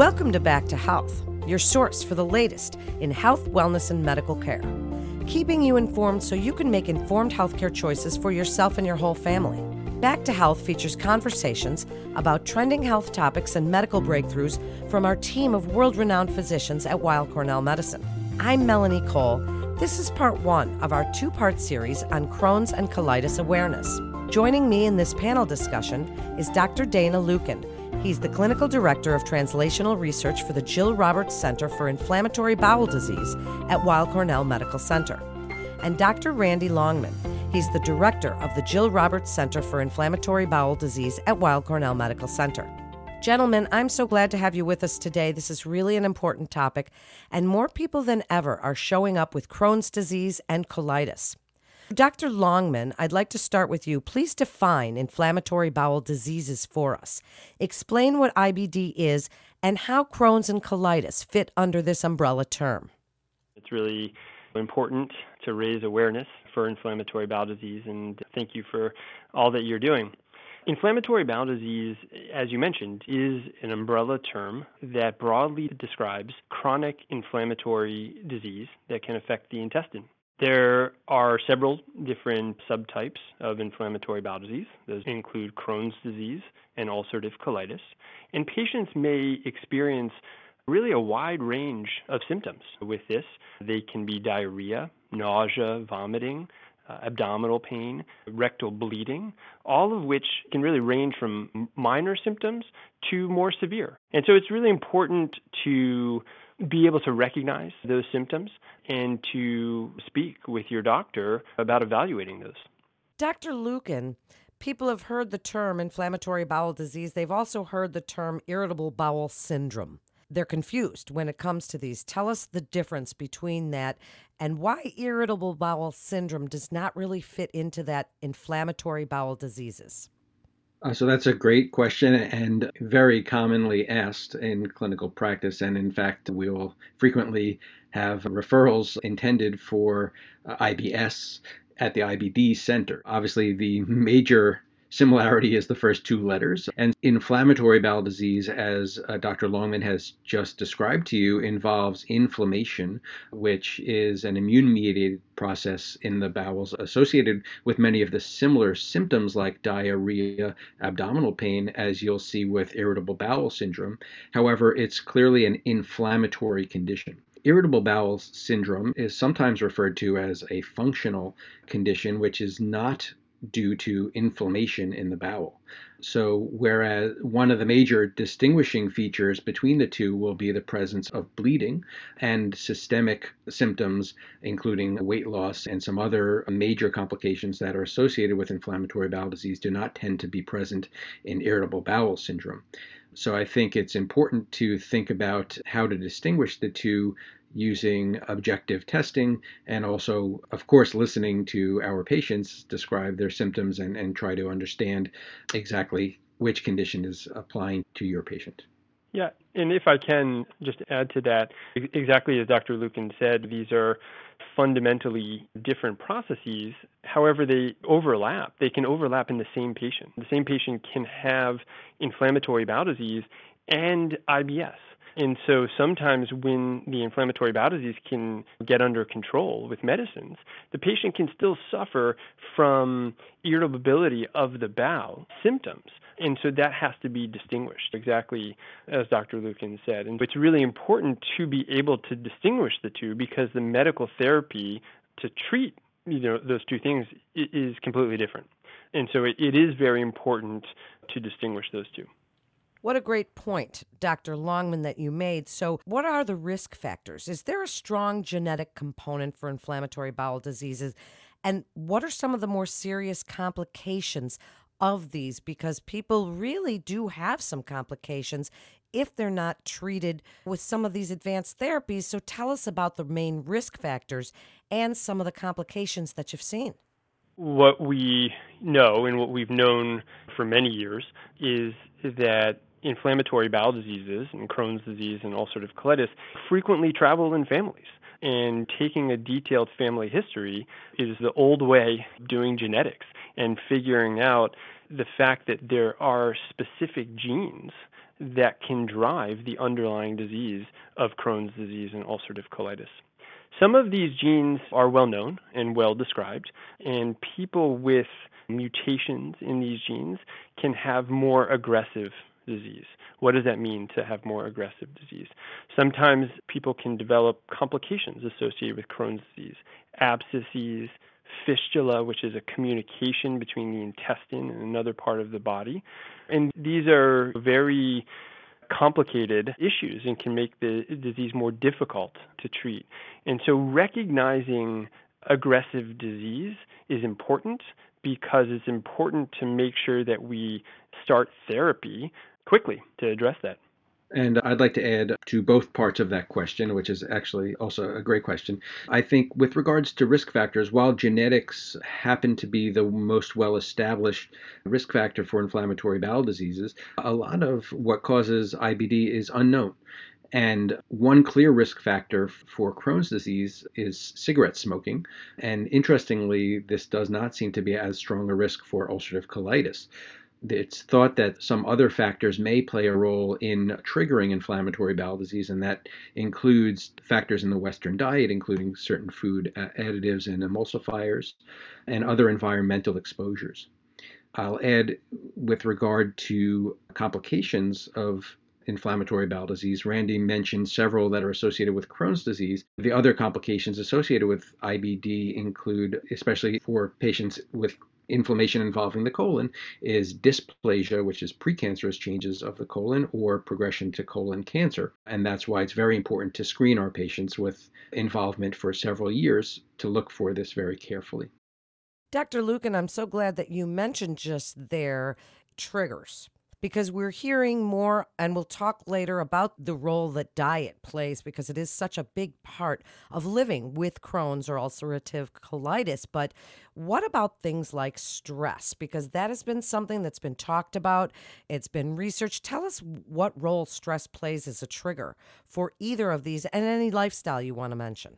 Welcome to Back to Health, your source for the latest in health, wellness, and medical care. Keeping you informed so you can make informed healthcare choices for yourself and your whole family. Back to Health features conversations about trending health topics and medical breakthroughs from our team of world renowned physicians at Weill Cornell Medicine. I'm Melanie Cole. This is part one of our two part series on Crohn's and colitis awareness. Joining me in this panel discussion is Dr. Dana Lukin. He's the Clinical Director of Translational Research for the Jill Roberts Center for Inflammatory Bowel Disease at Weill Cornell Medical Center. And Dr. Randy Longman. He's the Director of the Jill Roberts Center for Inflammatory Bowel Disease at Weill Cornell Medical Center. Gentlemen, I'm so glad to have you with us today. This is really an important topic, and more people than ever are showing up with Crohn's disease and colitis. Dr. Longman, I'd like to start with you. Please define inflammatory bowel diseases for us. Explain what IBD is and how Crohn's and colitis fit under this umbrella term. It's really important to raise awareness for inflammatory bowel disease, and thank you for all that you're doing. Inflammatory bowel disease, as you mentioned, is an umbrella term that broadly describes chronic inflammatory disease that can affect the intestine. There are several different subtypes of inflammatory bowel disease. Those include Crohn's disease and ulcerative colitis. And patients may experience really a wide range of symptoms with this. They can be diarrhea, nausea, vomiting, uh, abdominal pain, rectal bleeding, all of which can really range from minor symptoms to more severe. And so it's really important to be able to recognize those symptoms and to speak with your doctor about evaluating those. Dr. Lukin, people have heard the term inflammatory bowel disease. They've also heard the term irritable bowel syndrome. They're confused when it comes to these. Tell us the difference between that and why irritable bowel syndrome does not really fit into that inflammatory bowel diseases. Uh, so that's a great question and very commonly asked in clinical practice. And in fact, we will frequently have referrals intended for uh, IBS at the IBD center. Obviously, the major similarity is the first two letters. And inflammatory bowel disease, as uh, Dr. Longman has just described to you, involves inflammation, which is an immune mediated process in the bowels associated with many of the similar symptoms like diarrhea, abdominal pain, as you'll see with irritable bowel syndrome. However, it's clearly an inflammatory condition. Irritable bowel syndrome is sometimes referred to as a functional condition, which is not due to inflammation in the bowel. So, whereas one of the major distinguishing features between the two will be the presence of bleeding and systemic symptoms, including weight loss and some other major complications that are associated with inflammatory bowel disease, do not tend to be present in irritable bowel syndrome. So, I think it's important to think about how to distinguish the two using objective testing and also, of course, listening to our patients describe their symptoms and, and try to understand exactly which condition is applying to your patient. Yeah, and if I can just add to that, exactly as Dr. Lukin said, these are fundamentally different processes. However, they overlap. They can overlap in the same patient. The same patient can have inflammatory bowel disease and IBS. And so sometimes when the inflammatory bowel disease can get under control with medicines, the patient can still suffer from irritability of the bowel symptoms. And so that has to be distinguished, exactly as Dr. Lukin said. And it's really important to be able to distinguish the two because the medical therapy to treat you know those two things is completely different. And so it, it is very important to distinguish those two. What a great point, Dr. Longman, that you made. So, what are the risk factors? Is there a strong genetic component for inflammatory bowel diseases? And what are some of the more serious complications of these? Because people really do have some complications if they're not treated with some of these advanced therapies. So, tell us about the main risk factors and some of the complications that you've seen. What we know and what we've known for many years is that inflammatory bowel diseases and Crohn's disease and ulcerative colitis frequently travel in families. And taking a detailed family history is the old way doing genetics and figuring out the fact that there are specific genes that can drive the underlying disease of Crohn's disease and ulcerative colitis. Some of these genes are well known and well described, and people with mutations in these genes can have more aggressive disease. What does that mean to have more aggressive disease? Sometimes people can develop complications associated with Crohn's disease, abscesses, fistula, which is a communication between the intestine and another part of the body. And these are very complicated issues and can make the disease more difficult to treat. And so recognizing aggressive disease is important because it's important to make sure that we start therapy quickly to address that. And I'd like to add to both parts of that question, which is actually also a great question. I think, with regards to risk factors, while genetics happen to be the most well established risk factor for inflammatory bowel diseases, a lot of what causes IBD is unknown. And one clear risk factor for Crohn's disease is cigarette smoking. And interestingly, this does not seem to be as strong a risk for ulcerative colitis it's thought that some other factors may play a role in triggering inflammatory bowel disease, and that includes factors in the Western diet, including certain food uh, additives and emulsifiers, and other environmental exposures. I'll add, with regard to complications of inflammatory bowel disease. Randy mentioned several that are associated with Crohn's disease. The other complications associated with IBD include, especially for patients with inflammation involving the colon is dysplasia, which is precancerous changes of the colon or progression to colon cancer. And that's why it's very important to screen our patients with involvement for several years to look for this very carefully. Dr. Lukin, I'm so glad that you mentioned just their triggers because we're hearing more, and we'll talk later about the role that diet plays because it is such a big part of living with Crohn's or ulcerative colitis. But what about things like stress? Because that has been something that's been talked about, it's been researched. Tell us what role stress plays as a trigger for either of these and any lifestyle you want to mention.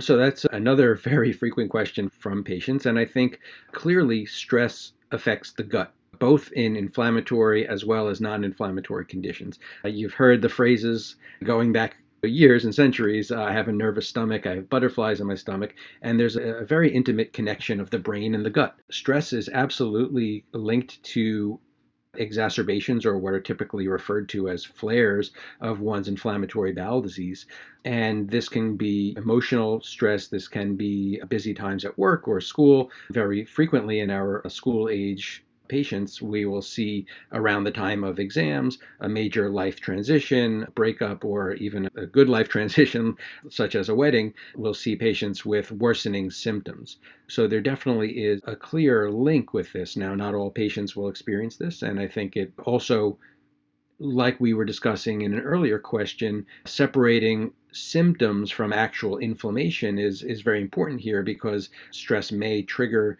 So that's another very frequent question from patients. And I think clearly stress affects the gut both in inflammatory as well as non inflammatory conditions. Uh, you've heard the phrases going back years and centuries uh, I have a nervous stomach, I have butterflies in my stomach, and there's a very intimate connection of the brain and the gut. Stress is absolutely linked to exacerbations or what are typically referred to as flares of one's inflammatory bowel disease. And this can be emotional stress, this can be busy times at work or school. Very frequently in our school age patients, we will see around the time of exams a major life transition, breakup, or even a good life transition, such as a wedding. We'll see patients with worsening symptoms. So there definitely is a clear link with this. Now, not all patients will experience this, and I think it also like we were discussing in an earlier question, separating symptoms from actual inflammation is, is very important here because stress may trigger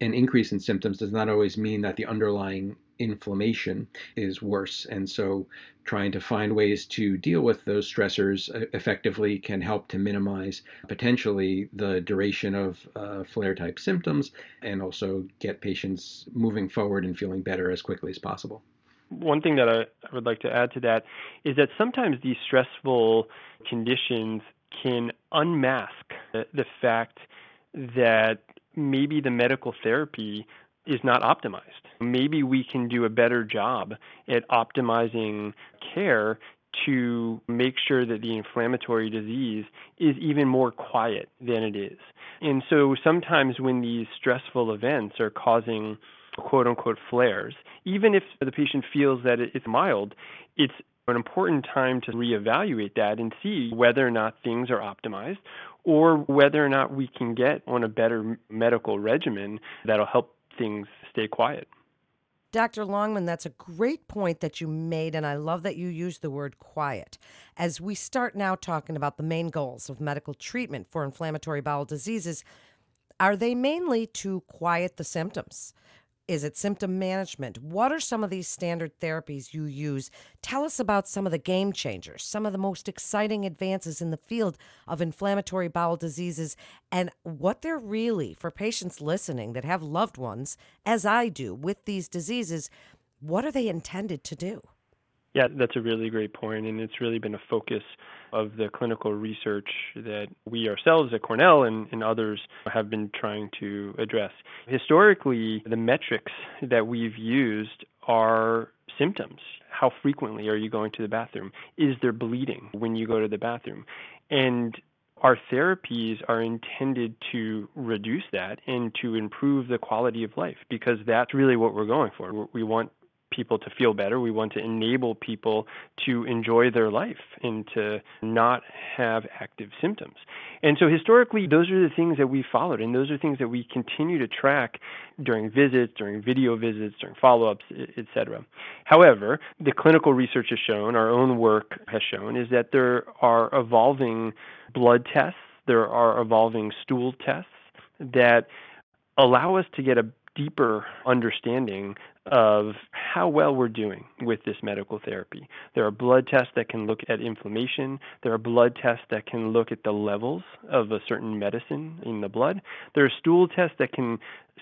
an increase in symptoms does not always mean that the underlying inflammation is worse. And so, trying to find ways to deal with those stressors effectively can help to minimize potentially the duration of uh, flare type symptoms and also get patients moving forward and feeling better as quickly as possible. One thing that I, I would like to add to that is that sometimes these stressful conditions can unmask the, the fact that maybe the medical therapy is not optimized. Maybe we can do a better job at optimizing care to make sure that the inflammatory disease is even more quiet than it is. And so sometimes when these stressful events are causing quote unquote flares, even if the patient feels that it's mild, it's an important time to reevaluate that and see whether or not things are optimized or whether or not we can get on a better medical regimen that'll help things stay quiet. Dr. Longman, that's a great point that you made, and I love that you used the word quiet. As we start now talking about the main goals of medical treatment for inflammatory bowel diseases, are they mainly to quiet the symptoms? Is it symptom management? What are some of these standard therapies you use? Tell us about some of the game changers, some of the most exciting advances in the field of inflammatory bowel diseases, and what they're really, for patients listening that have loved ones, as I do, with these diseases, what are they intended to do? Yeah, that's a really great point, and it's really been a focus of the clinical research that we ourselves at Cornell and, and others have been trying to address. Historically, the metrics that we've used are symptoms. How frequently are you going to the bathroom? Is there bleeding when you go to the bathroom? And our therapies are intended to reduce that and to improve the quality of life because that's really what we're going for. We want people to feel better. We want to enable people to enjoy their life and to not have active symptoms. And so historically, those are the things that we followed, and those are things that we continue to track during visits, during video visits, during follow-ups, etc. However, the clinical research has shown, our own work has shown, is that there are evolving blood tests, there are evolving stool tests that allow us to get a deeper understanding of how well we're doing with this medical therapy. There are blood tests that can look at inflammation. There are blood tests that can look at the levels of a certain medicine in the blood. There are stool tests that can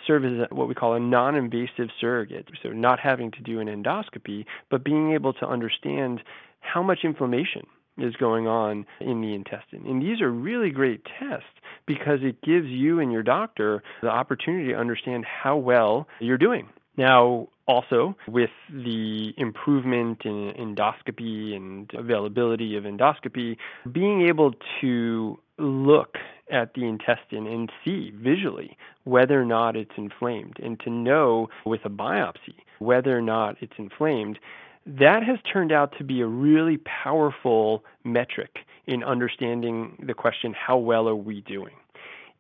serve as what we call a non invasive surrogate. So, not having to do an endoscopy, but being able to understand how much inflammation is going on in the intestine. And these are really great tests because it gives you and your doctor the opportunity to understand how well you're doing. Now, also, with the improvement in endoscopy and availability of endoscopy, being able to look at the intestine and see visually whether or not it's inflamed and to know with a biopsy whether or not it's inflamed that has turned out to be a really powerful metric in understanding the question how well are we doing?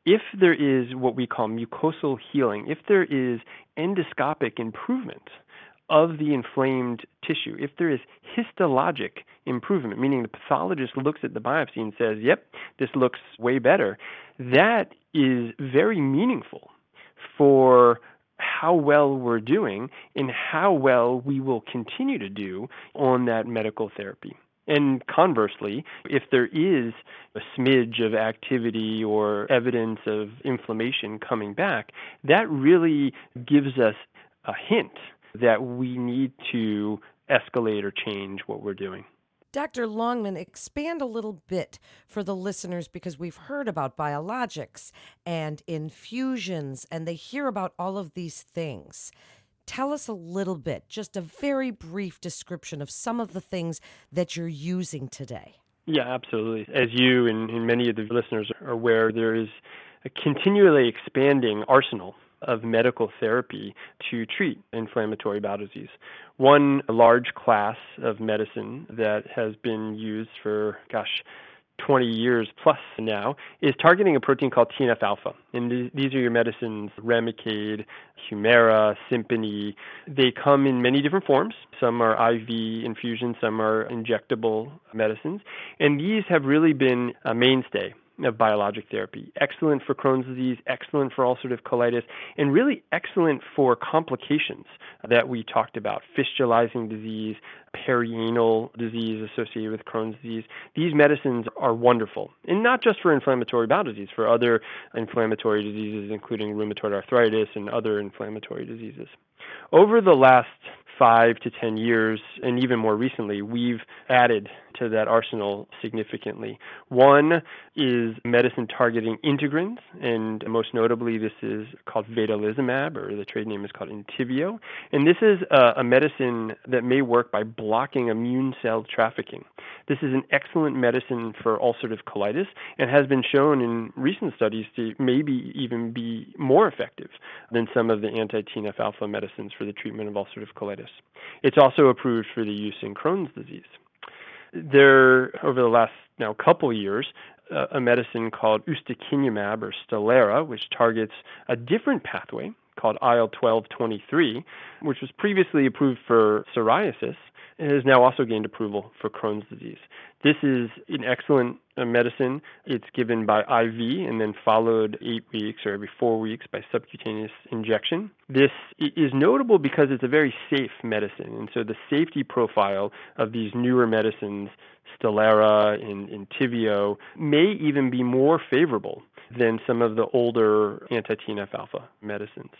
If there is what we call mucosal healing, if there is endoscopic improvement of the inflamed tissue, if there is histologic improvement, meaning the pathologist looks at the biopsy and says, yep, this looks way better, that is very meaningful for how well we're doing and how well we will continue to do on that medical therapy. And conversely, if there is a smidge of activity or evidence of inflammation coming back, that really gives us a hint that we need to escalate or change what we're doing. Dr. Longman, expand a little bit for the listeners because we've heard about biologics and infusions, and they hear about all of these things. Tell us a little bit, just a very brief description of some of the things that you're using today. Yeah, absolutely. As you and, and many of the listeners are aware, there is a continually expanding arsenal of medical therapy to treat inflammatory bowel disease. One large class of medicine that has been used for, gosh, 20 years plus now is targeting a protein called TNF alpha. And these are your medicines Remicade, Humira, Simponi. They come in many different forms. Some are IV infusions, some are injectable medicines. And these have really been a mainstay of biologic therapy. Excellent for Crohn's disease, excellent for ulcerative colitis, and really excellent for complications that we talked about fistulizing disease, perianal disease associated with Crohn's disease. These medicines are wonderful, and not just for inflammatory bowel disease, for other inflammatory diseases, including rheumatoid arthritis and other inflammatory diseases. Over the last five to 10 years, and even more recently, we've added to that arsenal significantly. One is medicine targeting integrins, and most notably, this is called vedolizumab, or the trade name is called Entyvio. And this is a, a medicine that may work by blocking immune cell trafficking. This is an excellent medicine for ulcerative colitis and has been shown in recent studies to maybe even be more effective than some of the anti TNF alpha medicines for the treatment of ulcerative colitis. It's also approved for the use in Crohn's disease. There, over the last now couple years, uh, a medicine called ustekinumab or Stelara, which targets a different pathway called IL-12-23, which was previously approved for psoriasis, has now also gained approval for Crohn's disease. This is an excellent uh, medicine. It's given by IV and then followed eight weeks or every four weeks by subcutaneous injection. This is notable because it's a very safe medicine, and so the safety profile of these newer medicines, Stelara and Entyvio, may even be more favorable than some of the older anti TNF alpha medicines,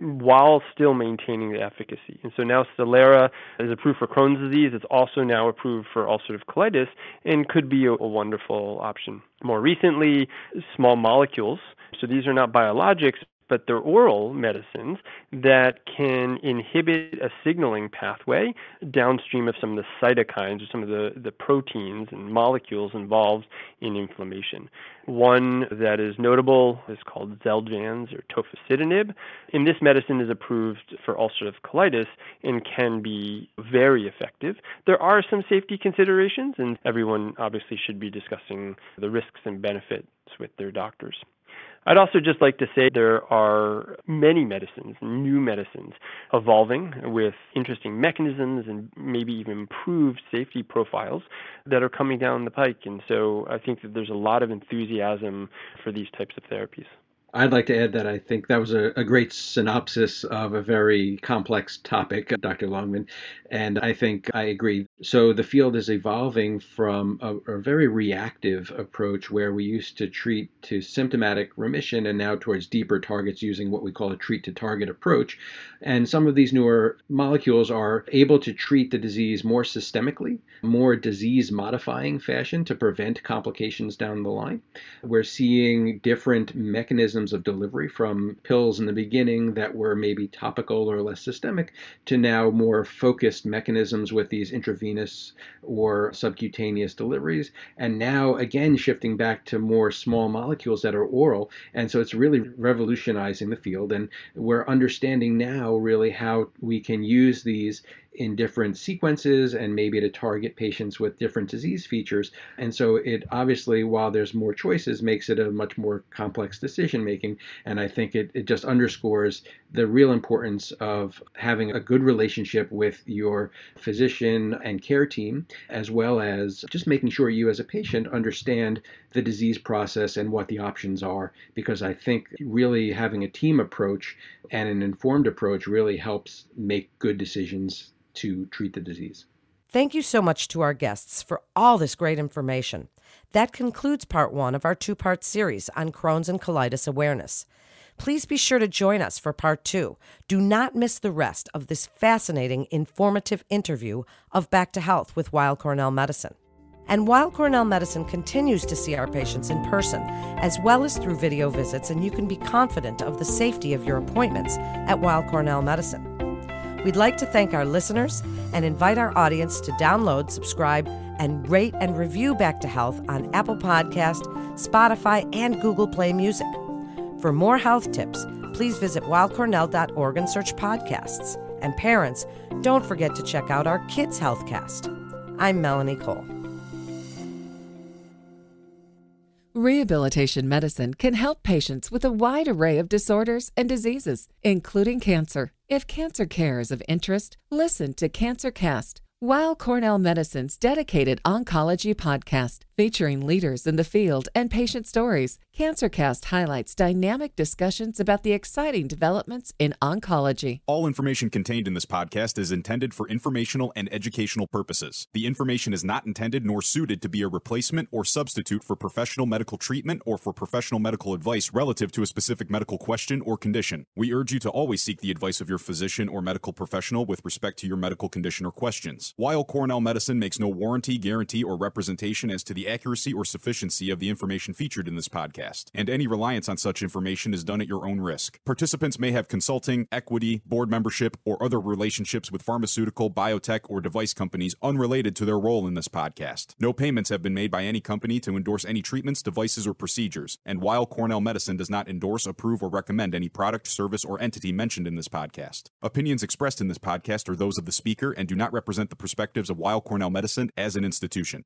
while still maintaining the efficacy. And so now Stelara is approved for Crohn's disease. It's also now approved for ulcerative colitis and could be a, a wonderful option. More recently, small molecules. So these are not biologics, but they're oral medicines that can inhibit a signaling pathway downstream of some of the cytokines or some of the, the proteins and molecules involved in inflammation. One that is notable is called Xeljanz or tofacitinib. And this medicine is approved for ulcerative colitis and can be very effective. There are some safety considerations, and everyone obviously should be discussing the risks and benefits with their doctors. I'd also just like to say there are many medicines, new medicines, evolving with interesting mechanisms and maybe even improved safety profiles that are coming down the pike. And so I think that there's a lot of enthusiasm for these types of therapies. I'd like to add that I think that was a, a, great synopsis of a very complex topic, uh, Dr. Longman. And I think I agree. So the field is evolving from a, a very reactive approach where we used to treat to symptomatic remission and now towards deeper targets using what we call a treat to target approach. And some of these newer molecules are able to treat the disease more systemically, more disease modifying fashion to prevent complications down the line. We're seeing different mechanisms mechanisms of delivery from pills in the beginning that were maybe topical or less systemic to now more focused mechanisms with these intravenous or subcutaneous deliveries. And now, again, shifting back to more small molecules that are oral. And so it's really revolutionizing the field. And we're understanding now really how we can use these in different sequences and maybe to target patients with different disease features. And so it obviously, while there's more choices, makes it a much more complex decision making. And I think it, it just underscores the real importance of having a good relationship with your physician and care team, as well as just making sure you as a patient understand the disease process and what the options are. Because I think really having a team approach and an informed approach really helps make good decisions to treat the disease. Thank you so much to our guests for all this great information. That concludes part one of our two part series on Crohn's and colitis awareness. Please be sure to join us for part two. Do not miss the rest of this fascinating, informative interview of Back to Health with Weill Cornell Medicine. And Weill Cornell Medicine continues to see our patients in person, as well as through video visits, and you can be confident of the safety of your appointments at Weill Cornell Medicine. We'd like to thank our listeners and invite our audience to download, subscribe, and rate and review Back to Health on Apple Podcast, Spotify, and Google Play Music. For more health tips, please visit weillcornell.org and search podcasts. And parents, don't forget to check out our Kids Healthcast. I'm Melanie Cole. Rehabilitation medicine can help patients with a wide array of disorders and diseases, including cancer. If cancer care is of interest, listen to CancerCast Weill Cornell Medicine's dedicated oncology podcast, featuring leaders in the field and patient stories, CancerCast highlights dynamic discussions about the exciting developments in oncology. All information contained in this podcast is intended for informational and educational purposes. The information is not intended nor suited to be a replacement or substitute for professional medical treatment or for professional medical advice relative to a specific medical question or condition. We urge you to always seek the advice of your physician or medical professional with respect to your medical condition or questions. Weill Cornell Medicine makes no warranty, guarantee, or representation as to the accuracy or sufficiency of the information featured in this podcast, and any reliance on such information is done at your own risk. Participants may have consulting, equity, board membership, or other relationships with pharmaceutical, biotech, or device companies unrelated to their role in this podcast. No payments have been made by any company to endorse any treatments, devices, or procedures, and Weill Cornell Medicine does not endorse, approve, or recommend any product, service, or entity mentioned in this podcast. Opinions expressed in this podcast are those of the speaker and do not represent the perspectives of Weill Cornell Medicine as an institution.